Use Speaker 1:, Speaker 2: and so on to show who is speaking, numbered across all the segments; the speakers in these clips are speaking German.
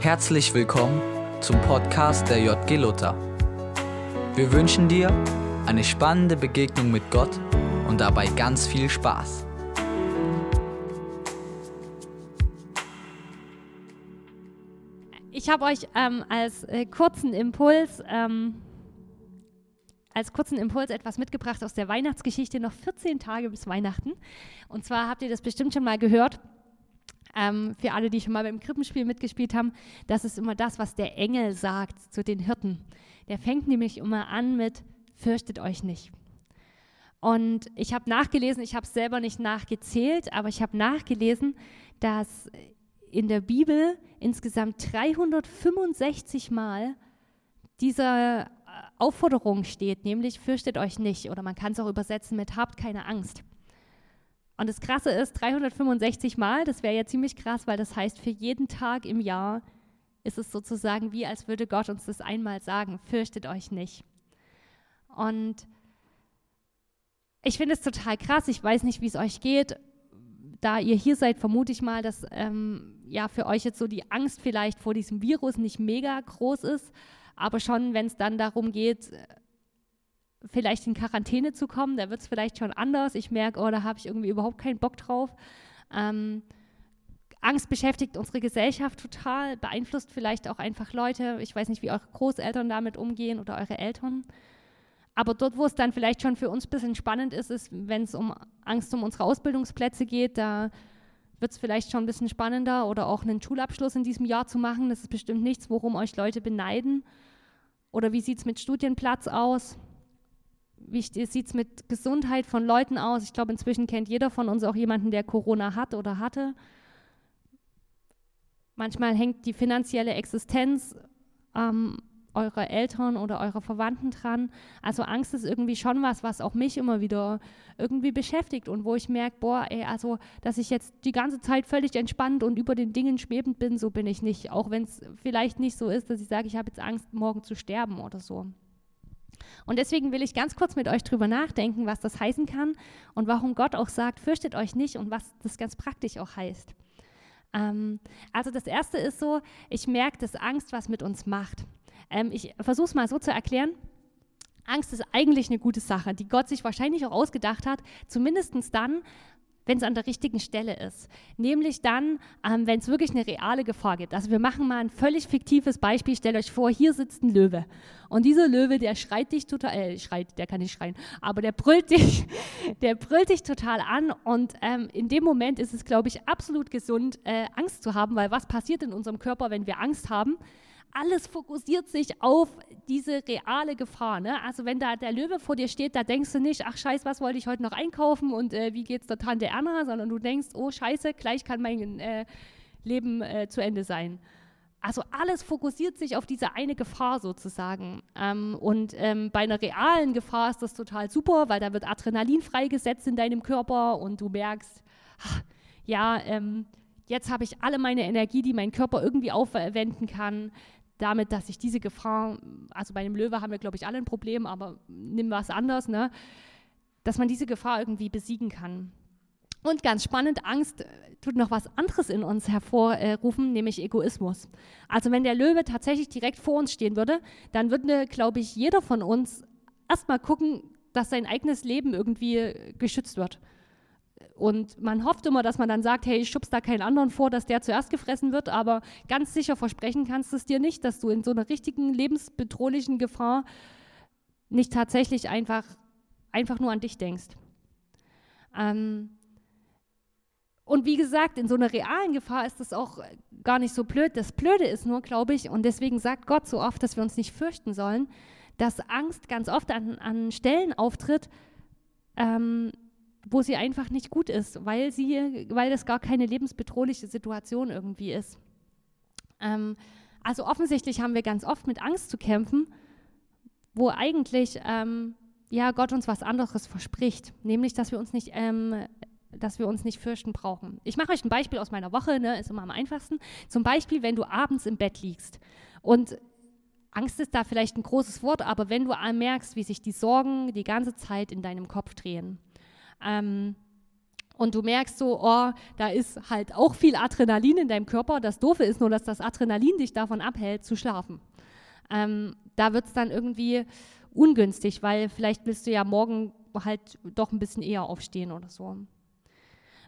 Speaker 1: Herzlich willkommen zum Podcast der JG Luther. Wir wünschen dir eine spannende Begegnung mit Gott und dabei ganz viel Spaß.
Speaker 2: Ich habe euch ähm, als äh, kurzen Impuls ähm, als kurzen Impuls etwas mitgebracht aus der Weihnachtsgeschichte, noch 14 Tage bis Weihnachten. Und zwar habt ihr das bestimmt schon mal gehört, ähm, für alle, die schon mal beim Krippenspiel mitgespielt haben, das ist immer das, was der Engel sagt zu den Hirten. Der fängt nämlich immer an mit, fürchtet euch nicht. Und ich habe nachgelesen, ich habe es selber nicht nachgezählt, aber ich habe nachgelesen, dass in der Bibel insgesamt 365 Mal diese Aufforderung steht, nämlich fürchtet euch nicht oder man kann es auch übersetzen mit habt keine Angst. Und das Krasse ist, 365 Mal, das wäre ja ziemlich krass, weil das heißt, für jeden Tag im Jahr ist es sozusagen wie, als würde Gott uns das einmal sagen, fürchtet euch nicht. Und ich finde es total krass, ich weiß nicht, wie es euch geht. Da ihr hier seid, vermute ich mal, dass ähm, ja für euch jetzt so die Angst vielleicht vor diesem Virus nicht mega groß ist, aber schon, wenn es dann darum geht, vielleicht in Quarantäne zu kommen, da wird es vielleicht schon anders. Ich merke, oh, da habe ich irgendwie überhaupt keinen Bock drauf. Ähm, Angst beschäftigt unsere Gesellschaft total, beeinflusst vielleicht auch einfach Leute. Ich weiß nicht, wie eure Großeltern damit umgehen oder eure Eltern. Aber dort, wo es dann vielleicht schon für uns ein bisschen spannend ist, ist, wenn es um Angst um unsere Ausbildungsplätze geht, da wird es vielleicht schon ein bisschen spannender oder auch einen Schulabschluss in diesem Jahr zu machen. Das ist bestimmt nichts, worum euch Leute beneiden. Oder wie sieht es mit Studienplatz aus? Wie sieht es mit Gesundheit von Leuten aus? Ich glaube, inzwischen kennt jeder von uns auch jemanden, der Corona hat oder hatte. Manchmal hängt die finanzielle Existenz ähm, eurer Eltern oder eurer Verwandten dran. Also Angst ist irgendwie schon was, was auch mich immer wieder irgendwie beschäftigt und wo ich merke, boah, ey, also, dass ich jetzt die ganze Zeit völlig entspannt und über den Dingen schwebend bin, so bin ich nicht. Auch wenn es vielleicht nicht so ist, dass ich sage, ich habe jetzt Angst, morgen zu sterben oder so. Und deswegen will ich ganz kurz mit euch drüber nachdenken, was das heißen kann und warum Gott auch sagt, fürchtet euch nicht und was das ganz praktisch auch heißt. Ähm, also das Erste ist so, ich merke, dass Angst was mit uns macht. Ähm, ich versuche es mal so zu erklären. Angst ist eigentlich eine gute Sache, die Gott sich wahrscheinlich auch ausgedacht hat, zumindest dann, wenn es an der richtigen Stelle ist. Nämlich dann, ähm, wenn es wirklich eine reale Gefahr gibt. Also wir machen mal ein völlig fiktives Beispiel. Stellt euch vor, hier sitzt ein Löwe. Und dieser Löwe, der schreit dich total, äh, schreit, der kann nicht schreien, aber der brüllt dich, der brüllt dich total an. Und ähm, in dem Moment ist es, glaube ich, absolut gesund, äh, Angst zu haben, weil was passiert in unserem Körper, wenn wir Angst haben? Alles fokussiert sich auf diese reale Gefahr. Ne? Also wenn da der Löwe vor dir steht, da denkst du nicht, ach scheiße, was wollte ich heute noch einkaufen und äh, wie es der Tante Erna, sondern du denkst, oh scheiße, gleich kann mein äh, Leben äh, zu Ende sein. Also alles fokussiert sich auf diese eine Gefahr sozusagen. Ähm, und ähm, bei einer realen Gefahr ist das total super, weil da wird Adrenalin freigesetzt in deinem Körper und du merkst, ach, ja, ähm, jetzt habe ich alle meine Energie, die mein Körper irgendwie aufwenden kann damit, dass ich diese Gefahr, also bei dem Löwe haben wir, glaube ich, alle ein Problem, aber nimm was anderes, ne? dass man diese Gefahr irgendwie besiegen kann. Und ganz spannend, Angst tut noch was anderes in uns hervorrufen, nämlich Egoismus. Also wenn der Löwe tatsächlich direkt vor uns stehen würde, dann würde, glaube ich, jeder von uns erstmal gucken, dass sein eigenes Leben irgendwie geschützt wird. Und man hofft immer, dass man dann sagt, hey, ich schubst da keinen anderen vor, dass der zuerst gefressen wird, aber ganz sicher versprechen kannst du es dir nicht, dass du in so einer richtigen lebensbedrohlichen Gefahr nicht tatsächlich einfach, einfach nur an dich denkst. Ähm und wie gesagt, in so einer realen Gefahr ist das auch gar nicht so blöd. Das Blöde ist nur, glaube ich, und deswegen sagt Gott so oft, dass wir uns nicht fürchten sollen, dass Angst ganz oft an, an Stellen auftritt, ähm, wo sie einfach nicht gut ist, weil, sie, weil das gar keine lebensbedrohliche Situation irgendwie ist. Ähm, also offensichtlich haben wir ganz oft mit Angst zu kämpfen, wo eigentlich ähm, ja, Gott uns was anderes verspricht, nämlich dass wir uns nicht, ähm, dass wir uns nicht fürchten brauchen. Ich mache euch ein Beispiel aus meiner Woche, ne, ist immer am einfachsten. Zum Beispiel, wenn du abends im Bett liegst und Angst ist da vielleicht ein großes Wort, aber wenn du merkst, wie sich die Sorgen die ganze Zeit in deinem Kopf drehen, ähm, und du merkst so, oh, da ist halt auch viel Adrenalin in deinem Körper. Das Doofe ist nur, dass das Adrenalin dich davon abhält, zu schlafen. Ähm, da wird es dann irgendwie ungünstig, weil vielleicht willst du ja morgen halt doch ein bisschen eher aufstehen oder so.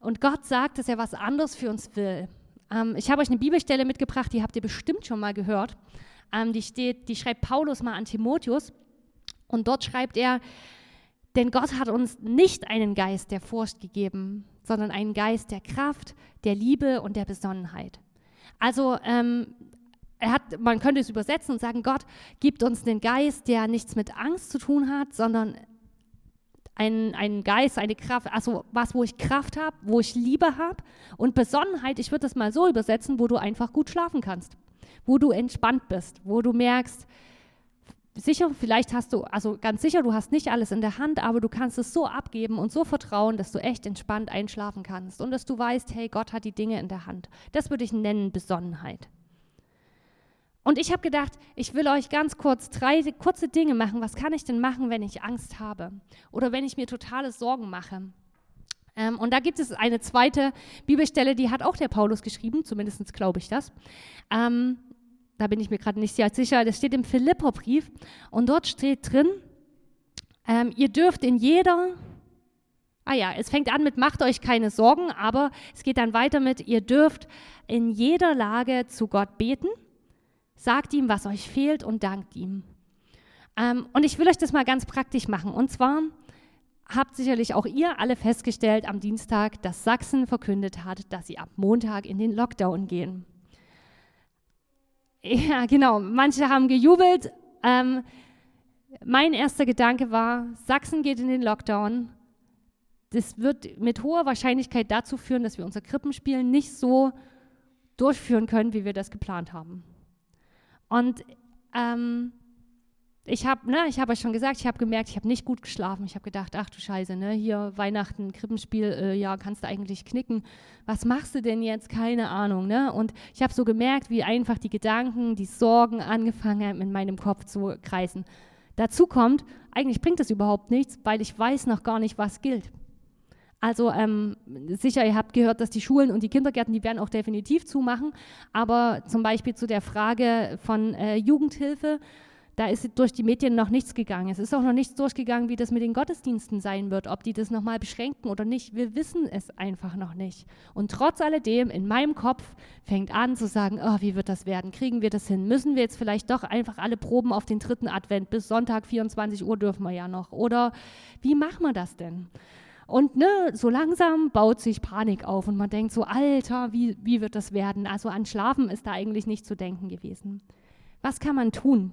Speaker 2: Und Gott sagt, dass er was anderes für uns will. Ähm, ich habe euch eine Bibelstelle mitgebracht, die habt ihr bestimmt schon mal gehört. Ähm, die, steht, die schreibt Paulus mal an Timotheus. Und dort schreibt er, denn Gott hat uns nicht einen Geist der Furcht gegeben, sondern einen Geist der Kraft, der Liebe und der Besonnenheit. Also ähm, er hat, man könnte es übersetzen und sagen, Gott gibt uns den Geist, der nichts mit Angst zu tun hat, sondern einen, einen Geist, eine Kraft, also was, wo ich Kraft habe, wo ich Liebe habe und Besonnenheit, ich würde das mal so übersetzen, wo du einfach gut schlafen kannst, wo du entspannt bist, wo du merkst, sicher, vielleicht hast du, also ganz sicher, du hast nicht alles in der Hand, aber du kannst es so abgeben und so vertrauen, dass du echt entspannt einschlafen kannst und dass du weißt, hey, Gott hat die Dinge in der Hand. Das würde ich nennen Besonnenheit. Und ich habe gedacht, ich will euch ganz kurz drei kurze Dinge machen. Was kann ich denn machen, wenn ich Angst habe oder wenn ich mir totale Sorgen mache? Ähm, und da gibt es eine zweite Bibelstelle, die hat auch der Paulus geschrieben, zumindest glaube ich das. Ähm, da bin ich mir gerade nicht sehr sicher. Das steht im Philipperbrief und dort steht drin, ähm, ihr dürft in jeder Ah ja, es fängt an mit macht euch keine Sorgen, aber es geht dann weiter mit ihr dürft in jeder Lage zu Gott beten Sagt ihm, was euch fehlt und dankt ihm. Ähm, und ich will euch das mal ganz praktisch machen. Und zwar habt sicherlich auch ihr alle festgestellt am Dienstag, dass Sachsen verkündet hat, dass sie ab Montag in den Lockdown gehen. Ja, genau. Manche haben gejubelt. Ähm, mein erster Gedanke war, Sachsen geht in den Lockdown. Das wird mit hoher Wahrscheinlichkeit dazu führen, dass wir unser Krippenspiel nicht so durchführen können, wie wir das geplant haben. Und ähm, ich habe, ne, ich habe euch schon gesagt, ich habe gemerkt, ich habe nicht gut geschlafen. Ich habe gedacht, ach du Scheiße, ne, hier Weihnachten, Krippenspiel, äh, ja, kannst du eigentlich knicken. Was machst du denn jetzt? Keine Ahnung, ne? Und ich habe so gemerkt, wie einfach die Gedanken, die Sorgen angefangen haben, in meinem Kopf zu kreisen. Dazu kommt, eigentlich bringt das überhaupt nichts, weil ich weiß noch gar nicht, was gilt. Also ähm, sicher, ihr habt gehört, dass die Schulen und die Kindergärten, die werden auch definitiv zumachen. Aber zum Beispiel zu der Frage von äh, Jugendhilfe, da ist durch die Medien noch nichts gegangen. Es ist auch noch nichts durchgegangen, wie das mit den Gottesdiensten sein wird, ob die das nochmal beschränken oder nicht. Wir wissen es einfach noch nicht. Und trotz alledem, in meinem Kopf fängt an zu sagen, oh, wie wird das werden? Kriegen wir das hin? Müssen wir jetzt vielleicht doch einfach alle Proben auf den dritten Advent? Bis Sonntag 24 Uhr dürfen wir ja noch. Oder wie machen wir das denn? Und ne, so langsam baut sich Panik auf und man denkt so, Alter, wie, wie wird das werden? Also an Schlafen ist da eigentlich nicht zu denken gewesen. Was kann man tun?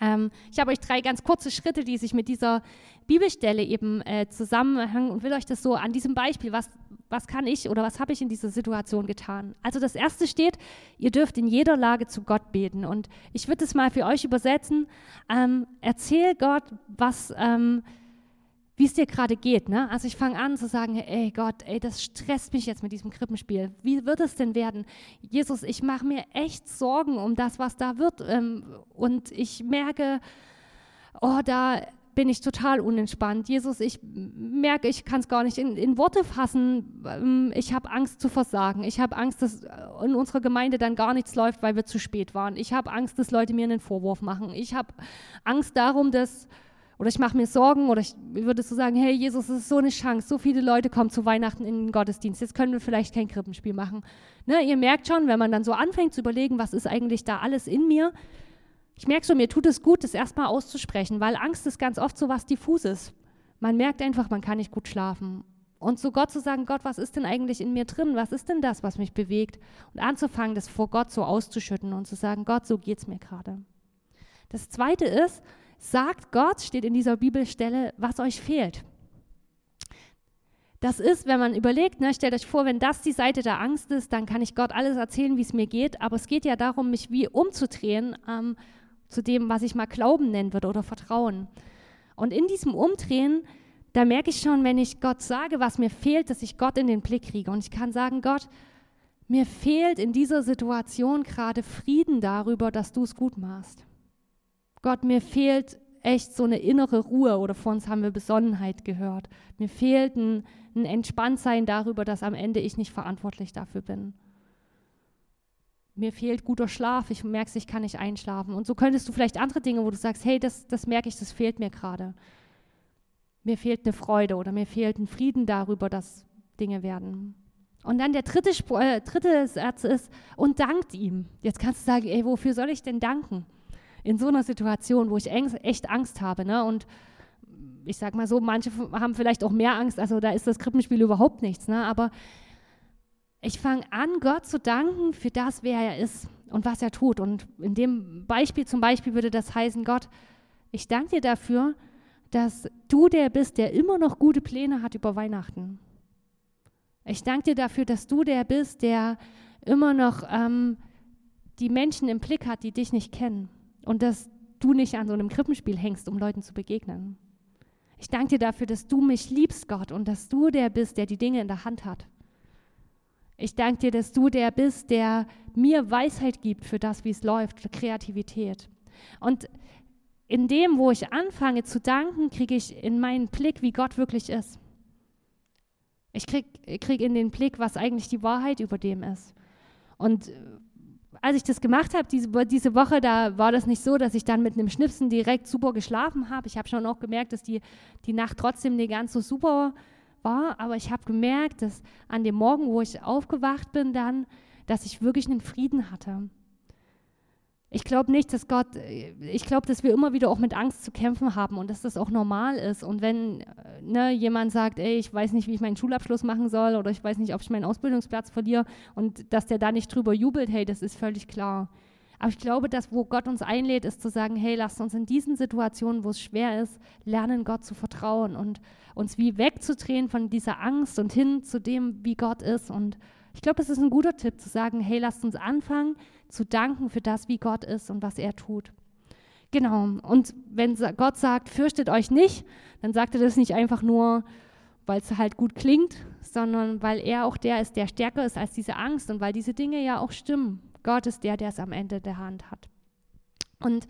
Speaker 2: Ähm, ich habe euch drei ganz kurze Schritte, die sich mit dieser Bibelstelle eben äh, zusammenhängen und will euch das so an diesem Beispiel, was, was kann ich oder was habe ich in dieser Situation getan? Also das erste steht, ihr dürft in jeder Lage zu Gott beten. Und ich würde es mal für euch übersetzen. Ähm, erzähl Gott, was... Ähm, wie es dir gerade geht. Ne? Also ich fange an zu sagen, ey Gott, ey, das stresst mich jetzt mit diesem Krippenspiel. Wie wird es denn werden? Jesus, ich mache mir echt Sorgen um das, was da wird. Ähm, und ich merke, oh, da bin ich total unentspannt. Jesus, ich merke, ich kann es gar nicht in, in, Worte fassen. Ähm, ich habe Angst zu versagen. Ich habe Angst, dass in unserer Gemeinde dann gar nichts läuft, weil wir zu spät waren. Ich habe Angst, dass Leute mir einen Vorwurf machen. Ich habe Angst darum, dass oder ich mache mir Sorgen oder ich würde so sagen, hey Jesus, es ist so eine Chance, so viele Leute kommen zu Weihnachten in den Gottesdienst, jetzt können wir vielleicht kein Krippenspiel machen. Ne, ihr merkt schon, wenn man dann so anfängt zu überlegen, was ist eigentlich da alles in mir, ich merke schon, mir tut es gut, das erstmal auszusprechen, weil Angst ist ganz oft so was Diffuses. Man merkt einfach, man kann nicht gut schlafen. Und zu Gott zu sagen, Gott, was ist denn eigentlich in mir drin? Was ist denn das, was mich bewegt? Und anzufangen, das vor Gott so auszuschütten und zu sagen, Gott, so geht es mir gerade. Das Zweite ist, sagt Gott, steht in dieser Bibelstelle, was euch fehlt. Das ist, wenn man überlegt, ne, stellt euch vor, wenn das die Seite der Angst ist, dann kann ich Gott alles erzählen, wie es mir geht. Aber es geht ja darum, mich wie umzudrehen ähm, zu dem, was ich mal Glauben nennen würde oder Vertrauen. Und in diesem Umdrehen, da merke ich schon, wenn ich Gott sage, was mir fehlt, dass ich Gott in den Blick kriege. Und ich kann sagen, Gott, mir fehlt in dieser Situation gerade Frieden darüber, dass du es gut machst. Gott, mir fehlt echt so eine innere Ruhe oder vor uns haben wir Besonnenheit gehört. Mir fehlt ein, ein Entspanntsein darüber, dass am Ende ich nicht verantwortlich dafür bin. Mir fehlt guter Schlaf, ich merke ich kann nicht einschlafen. Und so könntest du vielleicht andere Dinge, wo du sagst, hey, das, das merke ich, das fehlt mir gerade. Mir fehlt eine Freude oder mir fehlt ein Frieden darüber, dass Dinge werden. Und dann der dritte, äh, dritte Satz ist, und dankt ihm. Jetzt kannst du sagen, ey, wofür soll ich denn danken? In so einer Situation, wo ich echt Angst habe. Ne? Und ich sag mal so, manche haben vielleicht auch mehr Angst, also da ist das Krippenspiel überhaupt nichts. Ne? Aber ich fange an, Gott zu danken für das, wer er ist und was er tut. Und in dem Beispiel zum Beispiel würde das heißen, Gott, ich danke dir dafür, dass du der bist, der immer noch gute Pläne hat über Weihnachten. Ich danke dir dafür, dass du der bist, der immer noch ähm, die Menschen im Blick hat, die dich nicht kennen. Und dass du nicht an so einem Krippenspiel hängst, um Leuten zu begegnen. Ich danke dir dafür, dass du mich liebst, Gott, und dass du der bist, der die Dinge in der Hand hat. Ich danke dir, dass du der bist, der mir Weisheit gibt für das, wie es läuft, für Kreativität. Und in dem, wo ich anfange zu danken, kriege ich in meinen Blick, wie Gott wirklich ist. Ich kriege krieg in den Blick, was eigentlich die Wahrheit über dem ist. Und als ich das gemacht habe, diese, diese Woche, da war das nicht so, dass ich dann mit einem Schnipsen direkt super geschlafen habe. Ich habe schon auch gemerkt, dass die, die Nacht trotzdem nicht ganz so super war. Aber ich habe gemerkt, dass an dem Morgen, wo ich aufgewacht bin, dann, dass ich wirklich einen Frieden hatte. Ich glaube nicht, dass Gott, ich glaube, dass wir immer wieder auch mit Angst zu kämpfen haben und dass das auch normal ist. Und wenn ne, jemand sagt, ey, ich weiß nicht, wie ich meinen Schulabschluss machen soll oder ich weiß nicht, ob ich meinen Ausbildungsplatz verliere und dass der da nicht drüber jubelt, hey, das ist völlig klar. Aber ich glaube, dass wo Gott uns einlädt, ist zu sagen, hey, lasst uns in diesen Situationen, wo es schwer ist, lernen, Gott zu vertrauen und uns wie wegzudrehen von dieser Angst und hin zu dem, wie Gott ist. Und ich glaube, es ist ein guter Tipp zu sagen, hey, lasst uns anfangen, zu danken für das, wie Gott ist und was er tut. Genau. Und wenn Gott sagt, fürchtet euch nicht, dann sagt er das nicht einfach nur, weil es halt gut klingt, sondern weil er auch der ist, der stärker ist als diese Angst und weil diese Dinge ja auch stimmen. Gott ist der, der es am Ende der Hand hat. Und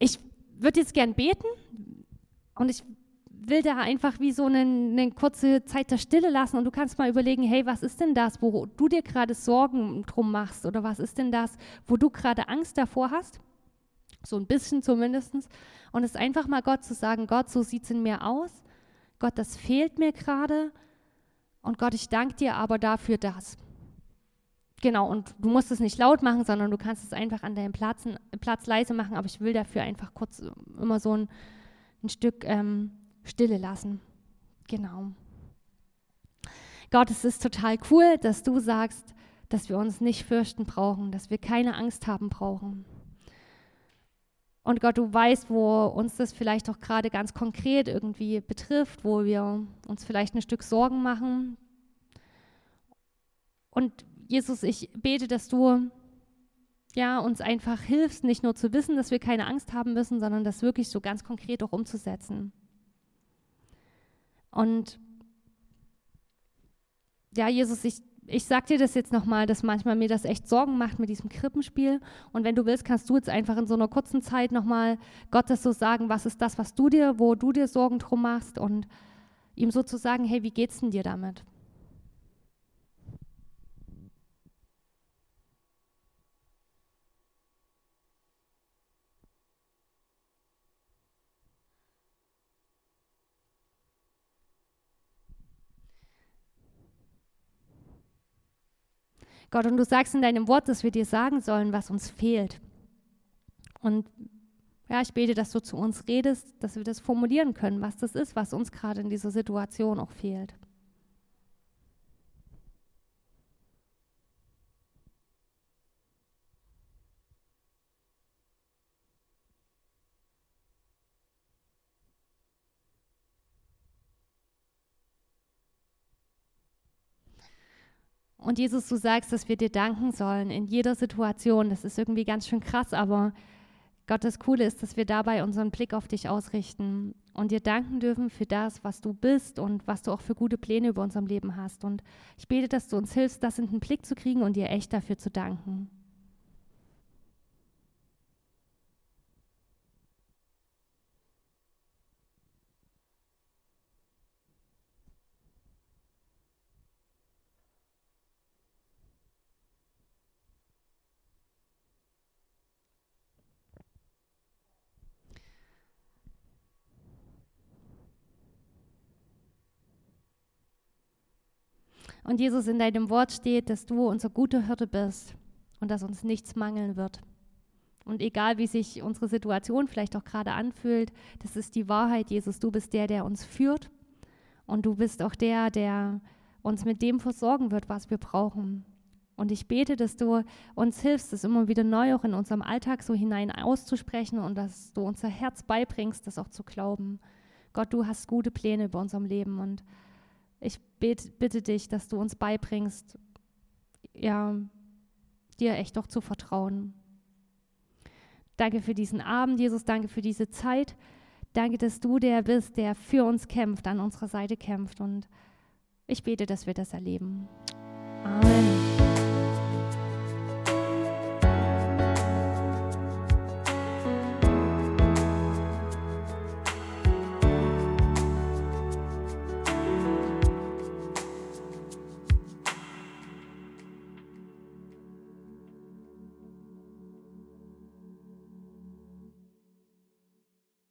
Speaker 2: ich würde jetzt gern beten und ich will da einfach wie so eine, eine, kurze Zeit der Stille lassen und du kannst mal überlegen, hey, was ist denn das, wo du dir gerade Sorgen drum machst oder was ist denn das, wo du gerade Angst davor hast? So ein bisschen zumindest. Und es einfach mal Gott zu sagen, Gott, so sieht es in mir aus. Gott, das fehlt mir gerade. Und Gott, ich danke dir aber dafür das. Genau, und du musst es nicht laut machen, sondern du kannst es einfach an deinem Platz, Platz leise machen, aber ich will dafür einfach kurz immer so ein, ein Stück ähm, Stille lassen. Genau. Gott, es ist total cool, dass du sagst, dass wir uns nicht fürchten brauchen, dass wir keine Angst haben brauchen. Und Gott, du weißt, wo uns das vielleicht auch gerade ganz konkret irgendwie betrifft, wo wir uns vielleicht ein Stück Sorgen machen. Und Jesus, ich bete, dass du ja, uns einfach hilfst, nicht nur zu wissen, dass wir keine Angst haben müssen, sondern das wirklich so ganz konkret auch umzusetzen. Und ja, Jesus, ich, ich sag dir das jetzt nochmal, dass manchmal mir das echt Sorgen macht mit diesem Krippenspiel. Und wenn du willst, kannst du jetzt einfach in so einer kurzen Zeit nochmal Gott das so sagen, was ist das, was du dir, wo du dir Sorgen drum machst und ihm so zu sagen, hey, wie geht's denn dir damit? Gott, und du sagst in deinem Wort, dass wir dir sagen sollen, was uns fehlt. Und ja, ich bete, dass du zu uns redest, dass wir das formulieren können, was das ist, was uns gerade in dieser Situation auch fehlt. Und Jesus, du sagst, dass wir dir danken sollen in jeder Situation. Das ist irgendwie ganz schön krass, aber Gott, das Coole ist, dass wir dabei unseren Blick auf dich ausrichten und dir danken dürfen für das, was du bist und was du auch für gute Pläne über unserem Leben hast. Und ich bete, dass du uns hilfst, das in den Blick zu kriegen und dir echt dafür zu danken. Und Jesus, in deinem Wort steht, dass du unser guter Hirte bist und dass uns nichts mangeln wird. Und egal, wie sich unsere Situation vielleicht auch gerade anfühlt, das ist die Wahrheit, Jesus. Du bist der, der uns führt. Und du bist auch der, der uns mit dem versorgen wird, was wir brauchen. Und ich bete, dass du uns hilfst, das immer wieder neu auch in unserem Alltag so hinein auszusprechen und dass du unser Herz beibringst, das auch zu glauben. Gott, du hast gute Pläne über unserem Leben und ich bete, bitte dich, dass du uns beibringst, ja, dir echt doch zu vertrauen. Danke für diesen Abend, Jesus, danke für diese Zeit. Danke, dass du der bist, der für uns kämpft, an unserer Seite kämpft. Und ich bete, dass wir das erleben. Amen.